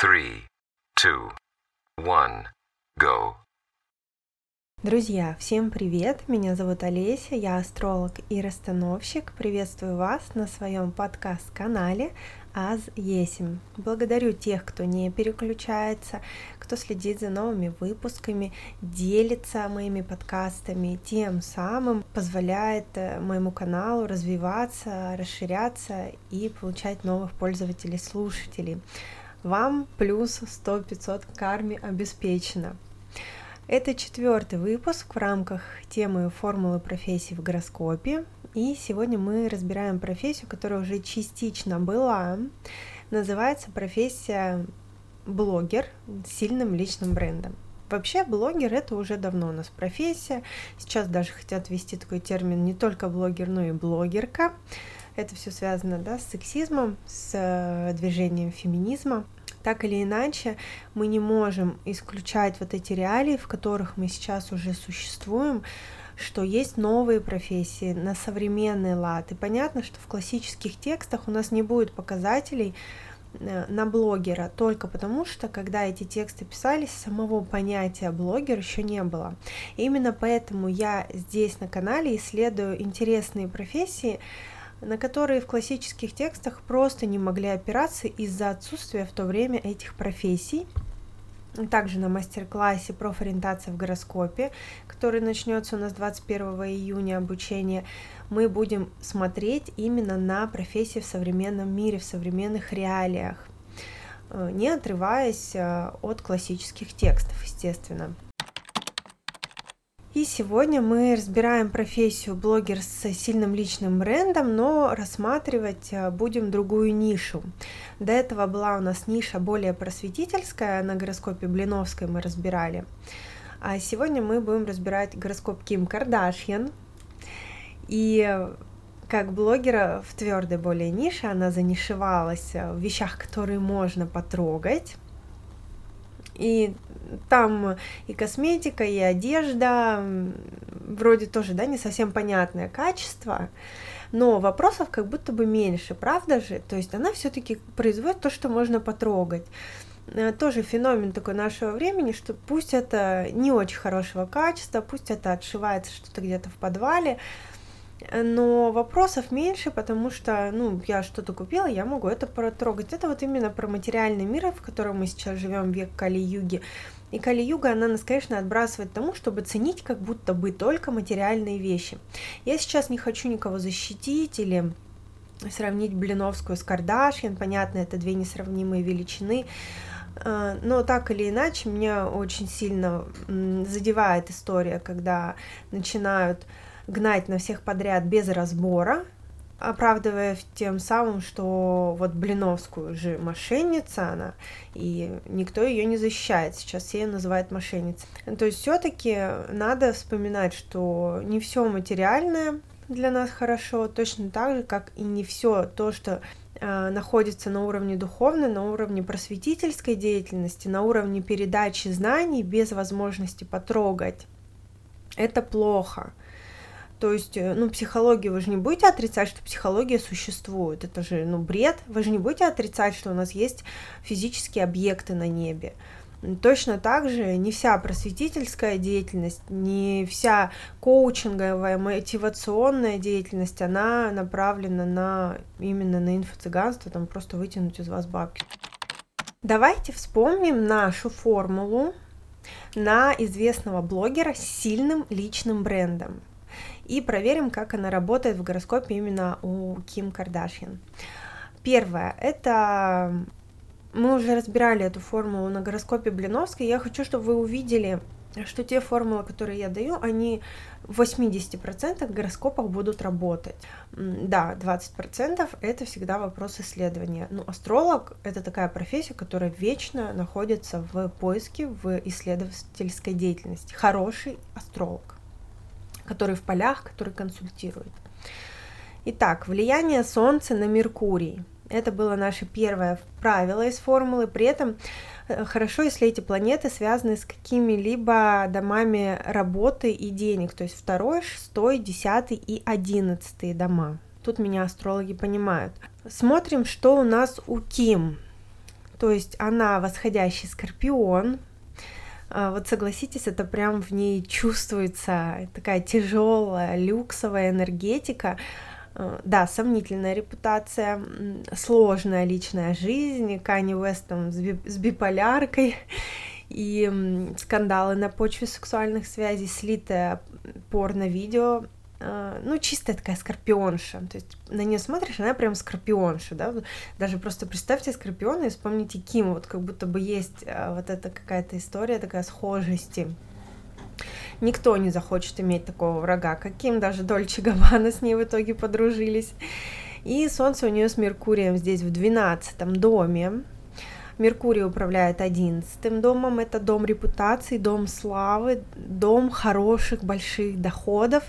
three, two, one, go. Друзья, всем привет! Меня зовут Олеся, я астролог и расстановщик. Приветствую вас на своем подкаст-канале Аз Есим. Благодарю тех, кто не переключается, кто следит за новыми выпусками, делится моими подкастами, тем самым позволяет э, моему каналу развиваться, расширяться и получать новых пользователей, слушателей. Вам плюс 100-500 карме обеспечено. Это четвертый выпуск в рамках темы формулы профессий в гороскопе. И сегодня мы разбираем профессию, которая уже частично была. Называется профессия блогер с сильным личным брендом. Вообще блогер это уже давно у нас профессия. Сейчас даже хотят ввести такой термин не только блогер, но и блогерка. Это все связано да, с сексизмом, с э, движением феминизма. Так или иначе, мы не можем исключать вот эти реалии, в которых мы сейчас уже существуем, что есть новые профессии на современный лад. И понятно, что в классических текстах у нас не будет показателей э, на блогера, только потому что, когда эти тексты писались, самого понятия блогер еще не было. И именно поэтому я здесь на канале исследую интересные профессии, на которые в классических текстах просто не могли опираться из-за отсутствия в то время этих профессий. Также на мастер-классе профориентация в гороскопе, который начнется у нас 21 июня обучение, мы будем смотреть именно на профессии в современном мире, в современных реалиях, э, не отрываясь э, от классических текстов, естественно. И сегодня мы разбираем профессию блогер с сильным личным брендом, но рассматривать э, будем другую нишу. До этого была у нас ниша более просветительская, на гороскопе Блиновской мы разбирали. А сегодня мы будем разбирать гороскоп Ким Кардашьян. И как блогера в твердой более нише она занишевалась в вещах, которые можно потрогать. И там и косметика, и одежда, вроде тоже, да, не совсем понятное качество, но вопросов как будто бы меньше, правда же? То есть она все-таки производит то, что можно потрогать. Э, тоже феномен такой нашего времени, что пусть это не очень хорошего качества, пусть это отшивается что-то где-то в подвале, но вопросов меньше, потому что, ну, я что-то купила, я могу это протрогать. Это вот именно про материальный мир, в котором мы сейчас живем, век Кали-юги. И Кали-юга, она нас, конечно, отбрасывает тому, чтобы ценить как будто бы только материальные вещи. Я сейчас не хочу никого защитить или сравнить Блиновскую с Кардашьян, понятно, это две несравнимые величины, э, но так или иначе меня очень сильно задевает история, когда начинают гнать на всех подряд без разбора, оправдывая тем самым, что вот Блиновскую же мошенница она, и никто ее не защищает. Сейчас все ее называют мошенницей. То есть все-таки надо вспоминать, что не все материальное для нас хорошо, точно так же, как и не все то, что э, находится на уровне духовной, на уровне просветительской деятельности, на уровне передачи знаний без возможности потрогать. Это плохо. То есть, э, ну, психология, вы же не будете отрицать, что психология существует. Это же, ну, бред. Вы же не будете отрицать, что у нас есть физические объекты на небе. Точно так же не вся просветительская деятельность, не вся коучинговая, мотивационная деятельность, она направлена на именно на инфо-цыганство, там просто вытянуть из вас бабки. Давайте вспомним нашу формулу на известного блогера с сильным личным брендом и проверим, как она работает в гороскопе именно у Ким Кардашьян. Первое, это мы уже разбирали эту формулу на гороскопе Блиновской. Я хочу, чтобы вы увидели, что те формулы, которые я даю, они в 80% гороскопах будут работать. Да, 20% это всегда вопрос исследования. Ну, астролог — это такая профессия, которая вечно находится в поиске, в исследовательской деятельности. Хороший астролог который в полях, который консультирует. Итак, влияние Солнца на Меркурий. Это было наше первое правило из формулы. При этом э, хорошо, если эти планеты связаны с какими-либо домами работы и денег, то есть второй, шестой, десятый и одиннадцатый дома. Тут меня астрологи понимают. Смотрим, что у нас у Ким. То есть она восходящий скорпион, вот согласитесь, это прям в ней чувствуется такая тяжелая люксовая энергетика. А, да, сомнительная репутация, сложная личная жизнь, Канни Уэстом с биполяркой и скандалы на почве сексуальных связей, слитое порно-видео а, ну, чистая такая скорпионша. То есть на нее смотришь, она прям скорпионша, да. Даже просто представьте скорпиона и вспомните Ким, вот как будто бы есть а, вот эта какая-то история такая схожести. Никто не захочет иметь такого врага, каким даже Дольче Габбана с ней в итоге подружились. И Солнце у нее с Меркурием здесь в 12 доме, Меркурий управляет одиннадцатым домом, это дом репутации, дом славы, дом хороших больших доходов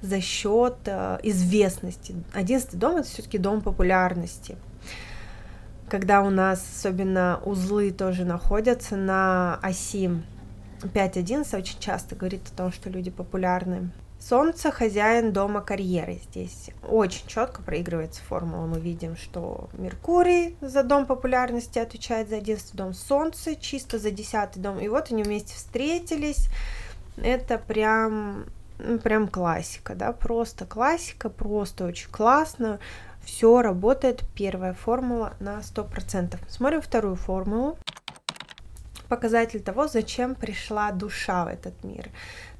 за счет э, известности. Одиннадцатый дом это все-таки дом популярности. Когда у нас особенно узлы тоже находятся на оси 5.11, очень часто говорит о том, что люди популярны. Солнце хозяин дома карьеры здесь. Очень четко проигрывается формула. Мы видим, что Меркурий за дом популярности отвечает за 11 дом, Солнце чисто за 10 дом. И вот они вместе встретились. Это прям, ну, прям классика, да, просто классика, просто очень классно. Все работает. Первая формула на 100%. Смотрим вторую формулу показатель того, зачем пришла душа в этот мир.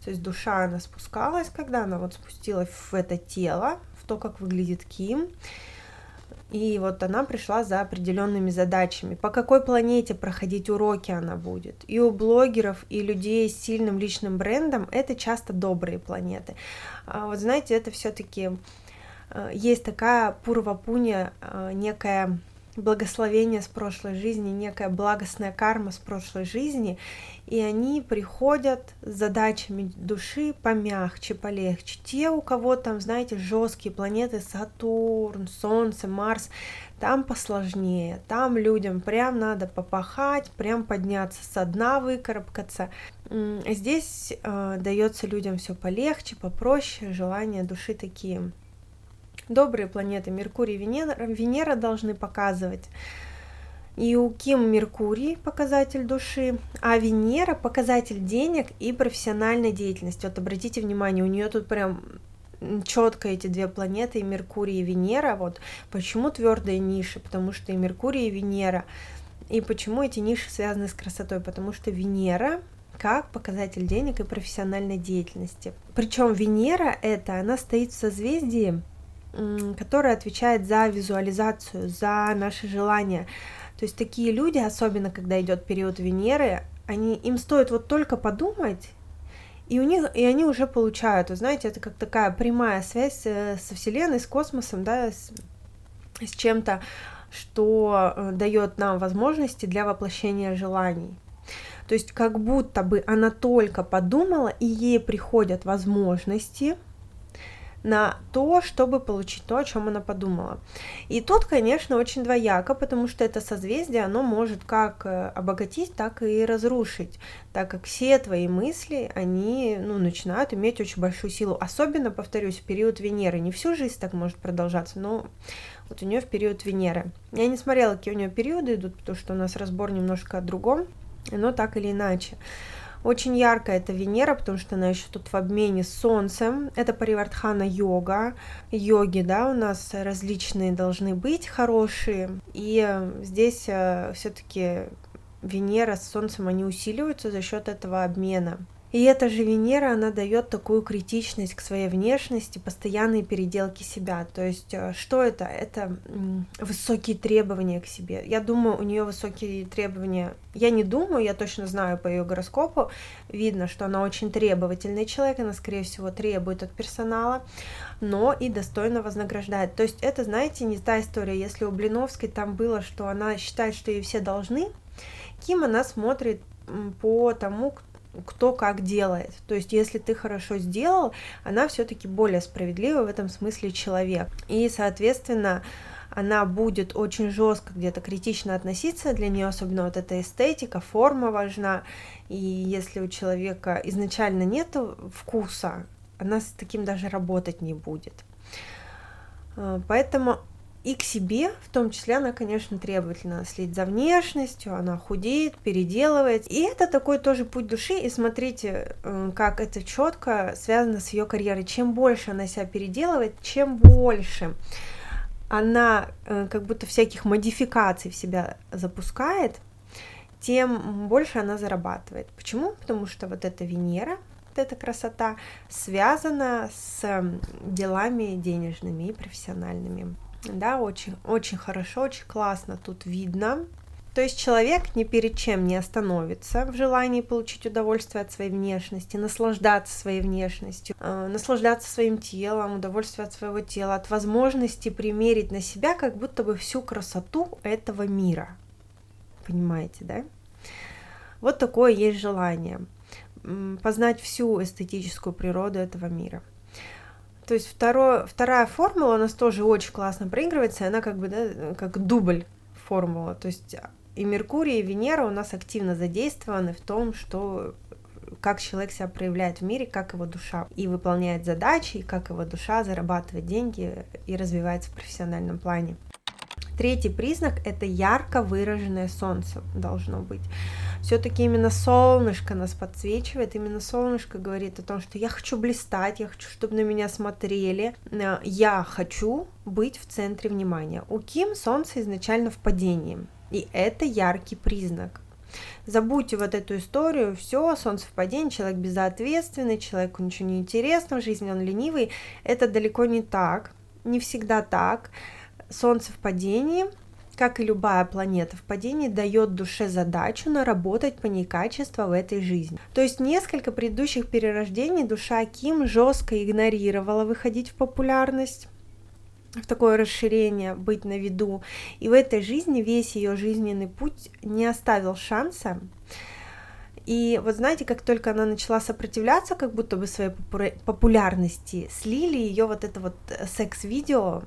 То есть душа, она спускалась, когда она вот спустилась в это тело, в то, как выглядит Ким. И вот она пришла за определенными задачами. По какой планете проходить уроки она будет? И у блогеров, и людей с сильным личным брендом это часто добрые планеты. А вот знаете, это все-таки э, есть такая пурвапуня, э, некая благословение с прошлой жизни, некая благостная карма с прошлой жизни, и они приходят с задачами души помягче, полегче. Те, у кого там, знаете, жесткие планеты Сатурн, Солнце, Марс, там посложнее, там людям прям надо попахать, прям подняться со дна, выкарабкаться. Здесь э, дается людям все полегче, попроще, желания души такие добрые планеты Меркурий и Венера, Венера должны показывать. И у Ким Меркурий показатель души, а Венера показатель денег и профессиональной деятельности. Вот обратите внимание, у нее тут прям четко эти две планеты, и Меркурий и Венера. Вот почему твердые ниши? Потому что и Меркурий, и Венера. И почему эти ниши связаны с красотой? Потому что Венера как показатель денег и профессиональной деятельности. Причем Венера это, она стоит в созвездии которая отвечает за визуализацию, за наши желания. То есть такие люди, особенно когда идет период Венеры, они, им стоит вот только подумать, и у них, и они уже получают, вы знаете, это как такая прямая связь э, со Вселенной, с космосом, да, с, с чем-то, что э, дает нам возможности для воплощения желаний. То есть как будто бы она только подумала, и ей приходят возможности, на то, чтобы получить то, о чем она подумала. И тут, конечно, очень двояко, потому что это созвездие, оно может как э, обогатить, так и разрушить, так как все твои мысли, они ну, начинают иметь очень большую силу. Особенно, повторюсь, в период Венеры. Не всю жизнь так может продолжаться, но вот у нее в период Венеры. Я не смотрела, какие у нее периоды идут, потому что у нас разбор немножко о другом, но так или иначе. Очень яркая это Венера, потому что она еще тут в обмене с Солнцем. Это Паривардхана йога. Йоги, да, у нас различные должны быть хорошие. И э, здесь э, все-таки Венера с Солнцем, они усиливаются за счет этого обмена. И эта же Венера, она дает такую критичность к своей внешности, постоянные переделки себя. То есть, э, что это? Это высокие требования к себе. Я думаю, у нее высокие требования. Я не думаю, я точно знаю по ее гороскопу. Видно, что она очень требовательный человек, она, скорее всего, требует от персонала, но и достойно вознаграждает. То есть, это, знаете, не та история. Если у Блиновской там было, что она считает, что ей все должны, Ким она смотрит по тому, кто как делает. То есть, если ты хорошо сделал, она все-таки более справедлива в этом смысле человек. И, соответственно, она будет очень жестко где-то критично относиться, для нее особенно вот эта эстетика, форма важна, и если у человека изначально нет вкуса, она с таким даже работать не будет. А, поэтому И к себе, в том числе, она, конечно, требовательна, следит за внешностью, она худеет, переделывает. И это такой тоже путь души. И смотрите, э, как это четко связано с ее карьерой. Чем больше она себя переделывает, чем больше она э, как будто всяких модификаций в себя запускает, тем больше она зарабатывает. Почему? Потому что вот эта Венера, вот эта красота связана с делами денежными и профессиональными да, очень, очень хорошо, очень классно тут видно. То есть человек ни перед чем не остановится в желании получить удовольствие от своей внешности, наслаждаться своей внешностью, э, наслаждаться своим телом, удовольствие от своего тела, от возможности примерить на себя как будто бы всю красоту этого мира. Понимаете, да? Вот такое есть желание познать всю эстетическую природу этого мира. То есть второе, вторая формула у нас тоже очень классно проигрывается, и она как бы, да, как дубль формула. То есть и Меркурий, и Венера у нас активно задействованы в том, что как человек себя проявляет в мире, как его душа и выполняет задачи, и как его душа зарабатывает деньги и развивается в профессиональном плане. Третий признак – это ярко выраженное солнце должно быть. Все-таки именно солнышко нас подсвечивает, именно солнышко говорит о том, что я хочу блистать, я хочу, чтобы на меня смотрели, э, я хочу быть в центре внимания. У Ким солнце изначально в падении, и это яркий признак. Забудьте вот эту историю, все, солнце в падении, человек безответственный, человеку ничего не интересно в жизни, он ленивый. Это далеко не так, не всегда так. Солнце в падении, как и любая планета в падении, дает душе задачу наработать по ней качество в этой жизни. То есть несколько предыдущих перерождений душа Ким жестко игнорировала выходить в популярность в такое расширение, быть на виду. И в этой жизни весь ее жизненный путь не оставил шанса. И вот знаете, как только она начала сопротивляться, как будто бы своей популярности, слили ее вот это вот секс-видео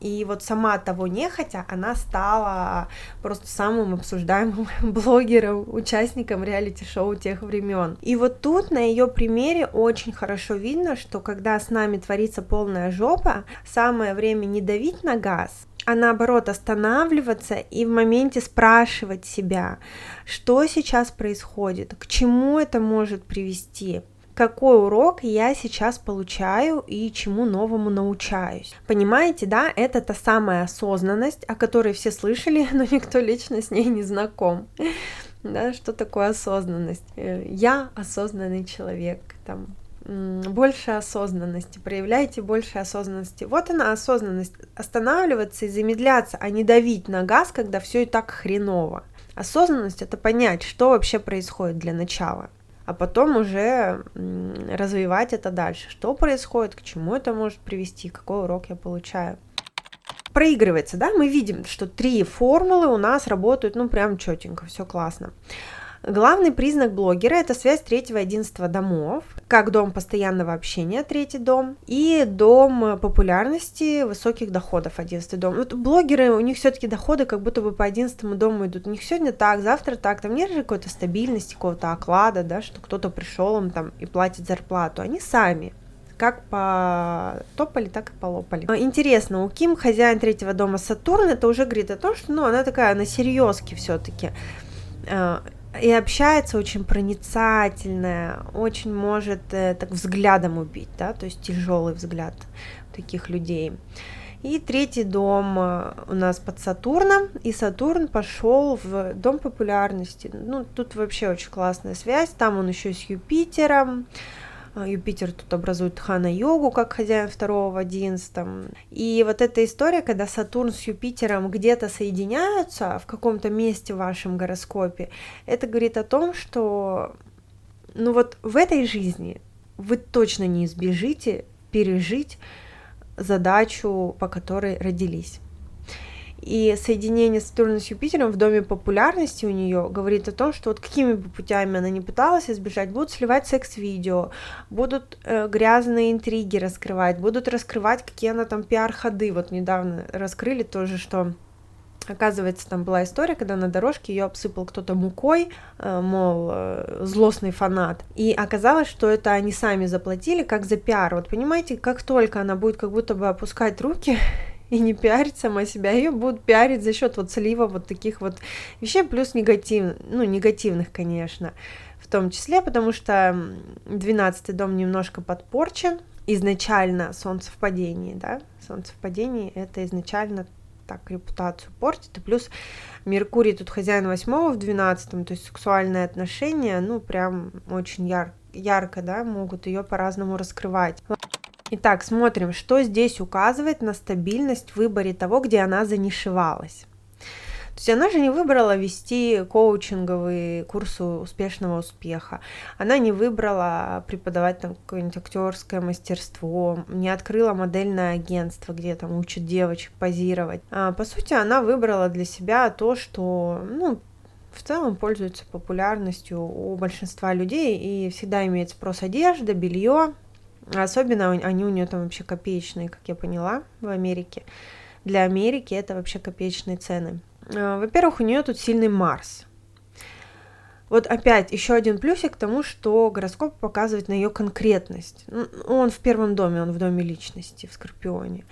и вот сама того не хотя, она стала просто самым обсуждаемым блогером, участником реалити-шоу тех времен. И вот тут на ее примере очень хорошо видно, что когда с нами творится полная жопа, самое время не давить на газ, а наоборот останавливаться и в моменте спрашивать себя, что сейчас происходит, к чему это может привести, какой урок я сейчас получаю и чему новому научаюсь. Понимаете, да, это та самая осознанность, о которой все слышали, но никто лично с ней не знаком. Да, что такое осознанность? Э, я осознанный человек, там, больше осознанности, проявляйте больше осознанности. Вот она осознанность, останавливаться и замедляться, а не давить на газ, когда все и так хреново. Осознанность это понять, что вообще происходит для начала а потом уже развивать это дальше. Что происходит, к чему это может привести, какой урок я получаю. Проигрывается, да, мы видим, что три формулы у нас работают, ну, прям четенько, все классно. Главный признак блогера – это связь третьего и одиннадцатого домов, как дом постоянного общения, третий дом, и дом популярности высоких доходов, одиннадцатый дом. Вот блогеры, у них все-таки доходы как будто бы по одиннадцатому дому идут. У них сегодня так, завтра так, там нет же какой-то стабильности, какого-то оклада, да, что кто-то пришел им там и платит зарплату. Они сами как по топали, так и полопали. Интересно, у Ким хозяин третьего дома Сатурн, это уже говорит о том, что ну, она такая на серьезке все-таки а, и общается очень проницательная, очень может э, так взглядом убить, да, то есть тяжелый взгляд таких людей. И третий дом э, у нас под Сатурном, и Сатурн пошел в дом популярности. Ну, тут вообще очень классная связь, там он еще с Юпитером, Юпитер тут образует хана-йогу, как хозяин второго в одиннадцатом. И вот эта история, когда Сатурн с Юпитером где-то соединяются в каком-то месте в вашем гороскопе, это говорит о том, что ну вот в этой жизни вы точно не избежите пережить задачу, по которой родились. И соединение Сатурна с Юпитером в доме популярности у нее говорит о том, что вот какими бы путями она не пыталась избежать, будут сливать секс-видео, будут э, грязные интриги раскрывать, будут раскрывать, какие она там пиар-ходы. Вот недавно раскрыли тоже, что Оказывается, там была история, когда на дорожке ее обсыпал кто-то мукой, э, мол, э, злостный фанат. И оказалось, что это они сами заплатили, как за пиар. Вот понимаете, как только она будет как будто бы опускать руки и не пиарить сама себя, ее будут пиарить за счет вот слива вот таких вот вещей, плюс негатив, ну, негативных, конечно, в том числе, потому что 12 дом немножко подпорчен, изначально солнце в падении, да, солнце в падении это изначально так репутацию портит, и плюс Меркурий тут хозяин восьмого в двенадцатом, то есть сексуальные отношения, ну, прям очень яр ярко, да, могут ее по-разному раскрывать. Итак, смотрим, что здесь указывает на стабильность в выборе того, где она занишевалась. То есть она же не выбрала вести коучинговые курсы успешного успеха. Она не выбрала преподавать там какое-нибудь актерское мастерство, не открыла модельное агентство, где там учат девочек позировать. А, по сути, она выбрала для себя то, что, ну, в целом пользуется популярностью у большинства людей и всегда имеет спрос одежда, белье, Особенно они у нее там вообще копеечные, как я поняла, в Америке. Для Америки это вообще копеечные цены. А, во-первых, у нее тут сильный Марс. Вот опять еще один плюсик к тому, что гороскоп показывает на ее конкретность. Он в первом доме, он в доме личности, в Скорпионе.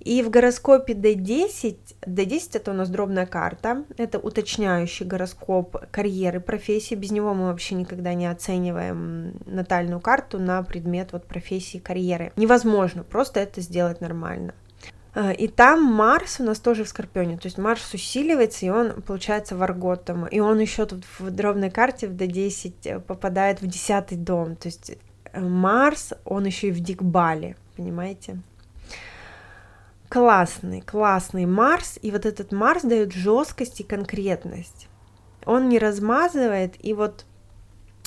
И в гороскопе D10, D10 это у нас дробная карта, это уточняющий гороскоп карьеры, профессии, без него мы вообще никогда не оцениваем натальную карту на предмет вот профессии, карьеры. Невозможно просто это сделать нормально. А, и там Марс у нас тоже в Скорпионе, то есть Марс усиливается, и он получается варготом, и он еще тут в дробной карте в D10 э, попадает в десятый дом, то есть э, Марс, он еще и в Дикбале, понимаете? Классный, классный Марс, и вот этот Марс дает жесткость и конкретность. Он не размазывает, и вот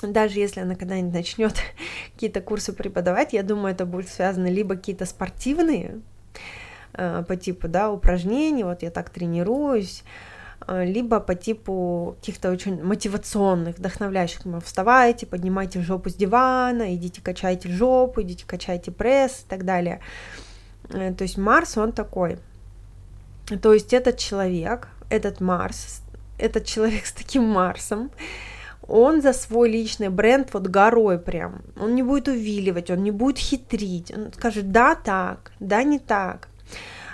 даже если она когда-нибудь начнет какие-то курсы преподавать, я думаю, это будет связано либо какие-то спортивные э, по типу, да, упражнений, вот я так тренируюсь, э, либо по типу каких-то очень мотивационных, вдохновляющих. Вставайте, поднимайте жопу с дивана, идите качайте жопу, идите качайте пресс и так далее. Э, то есть Марс, он такой. То есть этот человек, этот Марс, этот человек с таким Марсом, он за свой личный бренд вот горой прям. Он не будет увиливать, он не будет хитрить. Он скажет, да, так, да, не так.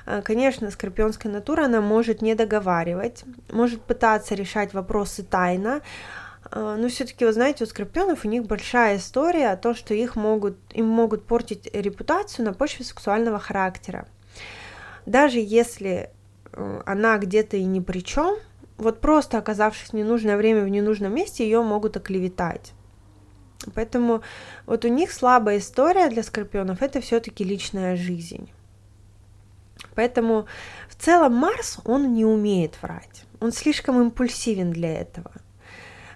Э, конечно, скорпионская натура, она может не договаривать, может пытаться решать вопросы тайно, но все-таки, вы знаете, у скорпионов у них большая история, то, что их могут, им могут портить репутацию на почве сексуального характера. Даже если э, она где-то и ни при чем, вот просто оказавшись в ненужное время в ненужном месте, ее могут оклеветать. Поэтому вот у них слабая история для скорпионов это все-таки личная жизнь. Поэтому в целом Марс, он не умеет врать. Он слишком импульсивен для этого –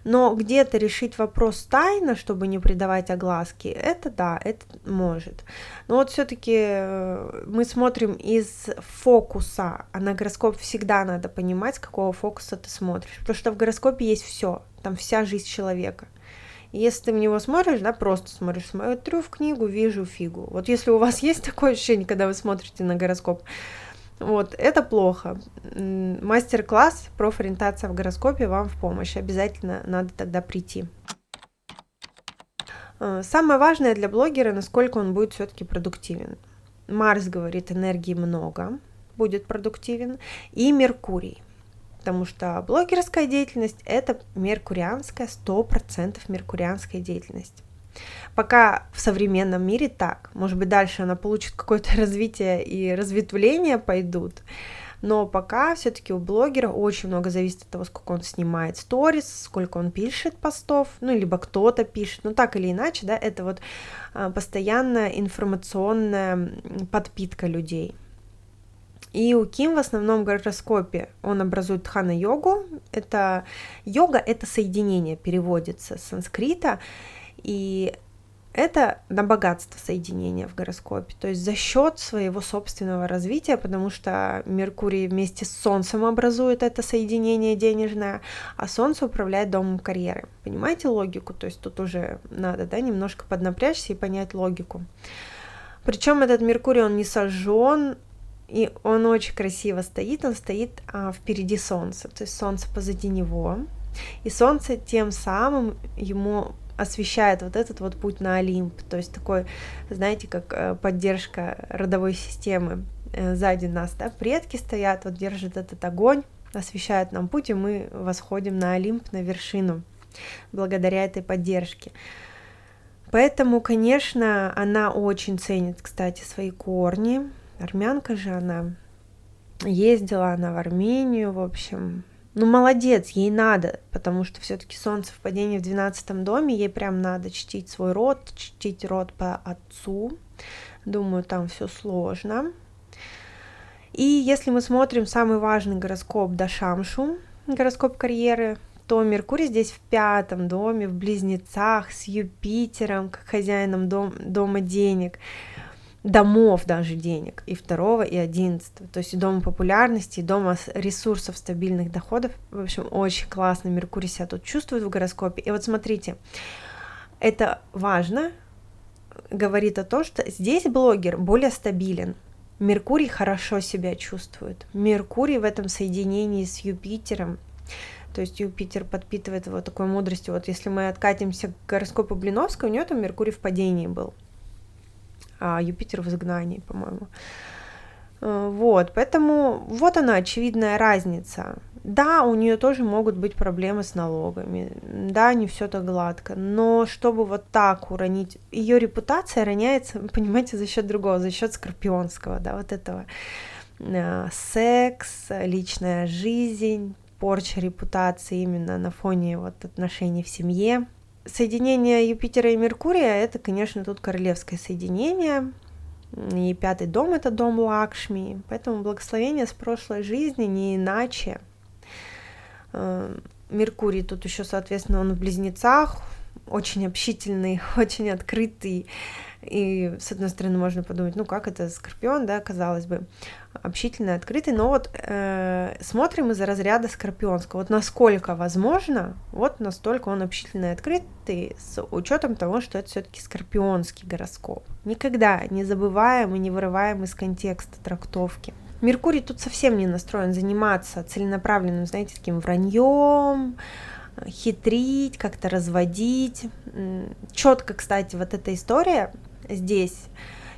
но где-то решить вопрос тайно, чтобы не придавать огласки, это да, это может. Но вот все-таки э, мы смотрим из фокуса, а на гороскоп всегда надо понимать, с какого фокуса ты смотришь. Потому что в гороскопе есть все, там вся жизнь человека. Если ты в него смотришь, да, просто смотришь, смотрю в книгу, вижу фигу. Вот если у вас есть такое ощущение, когда вы смотрите на гороскоп, вот, это плохо. Мастер-класс профориентация в гороскопе вам в помощь. Обязательно надо тогда прийти. Э, самое важное для блогера, насколько он будет все-таки продуктивен. Марс говорит, энергии много, будет продуктивен, и Меркурий. Потому что блогерская деятельность – это меркурианская, 100% меркурианская деятельность. Пока в современном мире так. Может быть, дальше она получит какое-то развитие и разветвления пойдут. Но пока все-таки у блогера очень много зависит от того, сколько он снимает сторис, сколько он пишет постов, ну, либо кто-то пишет, ну, так или иначе, да, это вот а, постоянная информационная подпитка людей. И у Ким в основном гороскопе он образует хана-йогу. Это йога — это соединение, переводится с санскрита. И это на богатство соединения в гороскопе, то есть за счет своего собственного развития, потому что Меркурий вместе с Солнцем образует это соединение денежное, а Солнце управляет домом карьеры. Понимаете логику? То есть тут уже надо да, немножко поднапрячься и понять логику. Причем этот Меркурий, он не сожжен, и он очень красиво стоит, он стоит а, впереди Солнца, то есть Солнце позади него, и Солнце тем самым ему освещает вот этот вот путь на Олимп, то есть такой, знаете, как э, поддержка родовой системы э, сзади нас, да, предки стоят, вот держат этот огонь, освещают нам путь, и мы восходим на Олимп, на вершину, благодаря этой поддержке. Поэтому, конечно, она очень ценит, кстати, свои корни. Армянка же она. Ездила она в Армению, в общем. Ну, молодец, ей надо, потому что все-таки солнце в падении в 12 доме, ей прям надо чтить свой род, чтить род по отцу. Думаю, там все сложно. И если мы смотрим самый важный гороскоп Дашамшу, гороскоп карьеры, то Меркурий здесь в пятом доме, в близнецах, с Юпитером, как хозяином дом, дома денег, домов даже денег, и второго, и одиннадцатого, то есть дома популярности, дома ресурсов, стабильных доходов. В общем, очень классно Меркурий себя тут чувствует в гороскопе. И вот смотрите, это важно, говорит о том, что здесь блогер более стабилен, Меркурий хорошо себя чувствует. Меркурий в этом соединении с Юпитером, то есть Юпитер подпитывает его такой мудростью. Вот если мы откатимся к гороскопу Блиновской, у нее там Меркурий в падении был, Юпитер в изгнании, по-моему. Э, вот, поэтому вот она очевидная разница. Да, у нее тоже могут быть проблемы с налогами, да, не все так гладко, но чтобы вот так уронить, ее репутация роняется, понимаете, за счет другого, за счет скорпионского, да, вот этого э, секс, личная жизнь, порча репутации именно на фоне вот отношений в семье. Соединение Юпитера и Меркурия это, конечно, тут королевское соединение, и пятый дом это дом Лакшми, поэтому благословение с прошлой жизни не иначе – Э, Меркурий тут еще, соответственно, он в близнецах, очень общительный, очень открытый. И, с одной стороны, можно подумать, ну как это Скорпион, да, казалось бы, общительный, открытый, но вот э, смотрим из-за разряда Скорпионского. Вот насколько возможно, вот настолько он общительный, открытый, с учетом того, что это все-таки Скорпионский гороскоп. Никогда не забываем и не вырываем из контекста трактовки. Меркурий тут совсем не настроен заниматься целенаправленным, знаете, таким враньем, хитрить, как-то разводить. Четко, кстати, вот эта история здесь,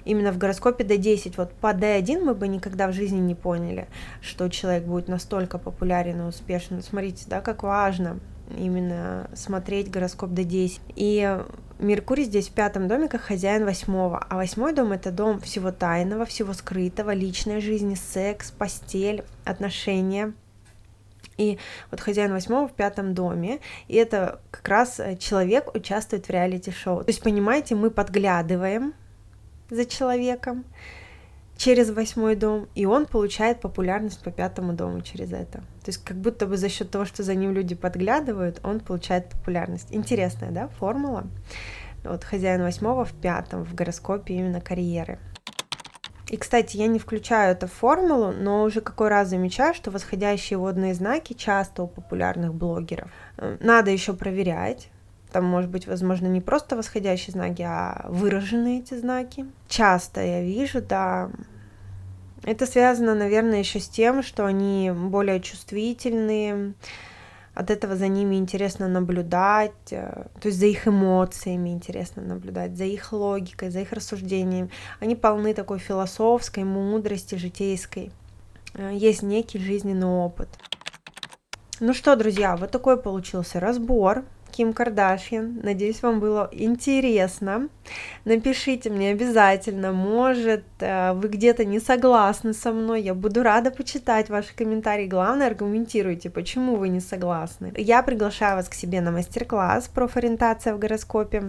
именно в гороскопе D10, вот по D1 мы бы никогда в жизни не поняли, что человек будет настолько популярен и успешен. Смотрите, да, как важно именно смотреть гороскоп D10. И Меркурий здесь в пятом доме как хозяин восьмого, а восьмой дом это дом всего тайного, всего скрытого, личной жизни, секс, постель, отношения. И вот хозяин восьмого в пятом доме, и это как раз э, человек участвует в реалити-шоу. То есть, понимаете, мы подглядываем за человеком, через восьмой дом, и он получает популярность по пятому дому через это. То есть как будто бы за счет того, что за ним люди подглядывают, он получает популярность. Интересная, да, формула? Вот хозяин восьмого в пятом в гороскопе именно карьеры. И, кстати, я не включаю эту формулу, но уже какой раз замечаю, что восходящие водные знаки часто у популярных блогеров. Э, надо еще проверять, там, может быть, возможно, не просто восходящие знаки, а выраженные эти знаки. Часто я вижу, да, это связано, наверное, еще с тем, что они более чувствительные, от этого за ними интересно наблюдать, э, то есть за их эмоциями интересно наблюдать, за их логикой, за их рассуждением. Они полны такой философской мудрости житейской. Э, есть некий жизненный опыт. Ну что, друзья, вот такой получился разбор Ким Кардашьян. Надеюсь, вам было интересно. Напишите мне обязательно, может, э, вы где-то не согласны со мной. Я буду рада почитать ваши комментарии. Главное, аргументируйте, почему вы не согласны. Я приглашаю вас к себе на мастер-класс «Профориентация в гороскопе».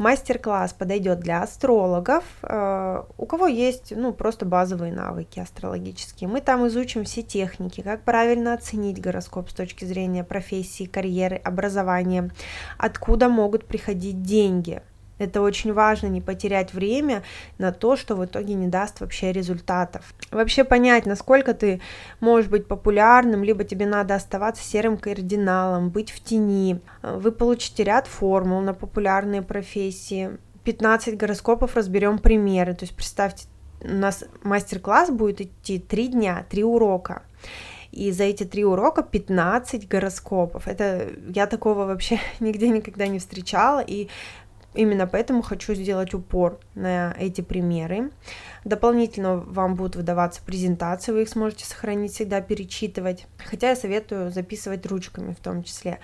Мастер-класс подойдет для астрологов, э, у кого есть ну, просто базовые навыки астрологические. Мы там изучим все техники, как правильно оценить гороскоп с точки зрения профессии, карьеры, образования, откуда могут приходить деньги, это очень важно, не потерять время на то, что в итоге не даст вообще результатов. Вообще понять, насколько ты можешь быть популярным, либо тебе надо оставаться серым кардиналом, быть в тени. Вы получите ряд формул на популярные профессии. 15 гороскопов разберем примеры. То есть представьте, у нас мастер-класс будет идти 3 дня, 3 урока. И за эти три урока 15 гороскопов. Это я такого вообще нигде никогда не встречала. И Именно поэтому хочу сделать упор на эти примеры. Дополнительно вам будут выдаваться презентации, вы их сможете сохранить, всегда перечитывать. Хотя я советую записывать ручками в том числе.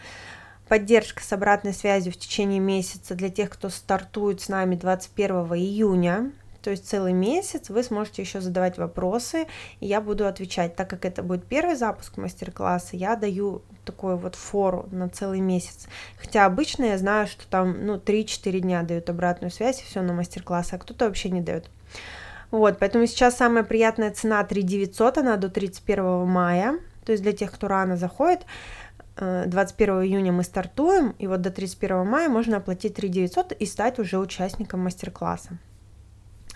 Поддержка с обратной связью в течение месяца для тех, кто стартует с нами 21 июня. То есть целый месяц вы сможете еще задавать вопросы, и я буду отвечать. Так как это будет первый запуск мастер-класса, я даю такую вот фору на целый месяц. Хотя обычно я знаю, что там ну, 3-4 дня дают обратную связь, и все на мастер-класс, а кто-то вообще не дает. Вот, поэтому сейчас самая приятная цена 3 900, она до 31 мая, то есть для тех, кто рано заходит, 21 э, июня мы стартуем, и вот до 31 мая можно оплатить 3 900 и стать уже участником мастер-класса.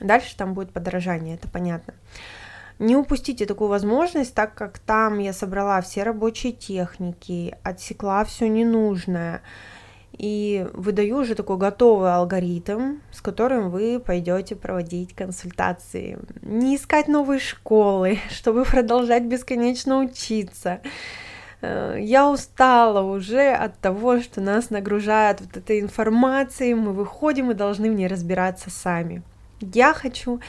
Дальше там будет подорожание, это понятно. Не упустите такую возможность, так как там я собрала все рабочие техники, отсекла все ненужное и выдаю уже такой готовый алгоритм, с которым вы пойдете проводить консультации. Не искать новые школы, чтобы продолжать бесконечно учиться. Э, я устала уже от того, что нас нагружают вот этой информацией, мы выходим и должны в ней разбираться сами. Я хочу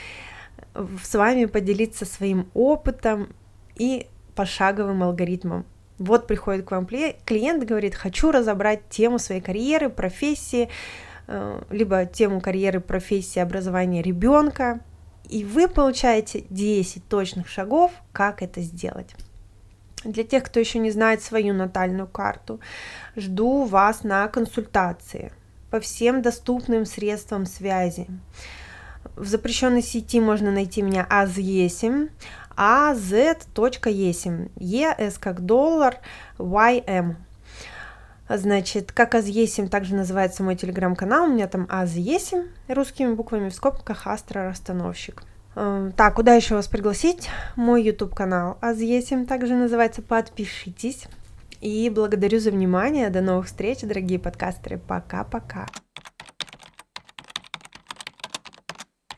с вами поделиться своим опытом и пошаговым алгоритмом. Вот приходит к вам клиент, говорит, хочу разобрать тему своей карьеры, профессии, э, либо тему карьеры, профессии, образования ребенка, и вы получаете 10 точных шагов, как это сделать. Для тех, кто еще не знает свою натальную карту, жду вас на консультации по всем доступным средствам связи. В запрещенной сети можно найти меня азесим, az.есим, ес как доллар, ym. Значит, как Азесим также называется мой телеграм-канал, у меня там Азесим, русскими буквами в скобках Астро-расстановщик. Эм, так, куда еще вас пригласить? Мой YouTube канал Азесим также называется. Подпишитесь. И благодарю за внимание. До новых встреч, дорогие подкастеры. Пока-пока.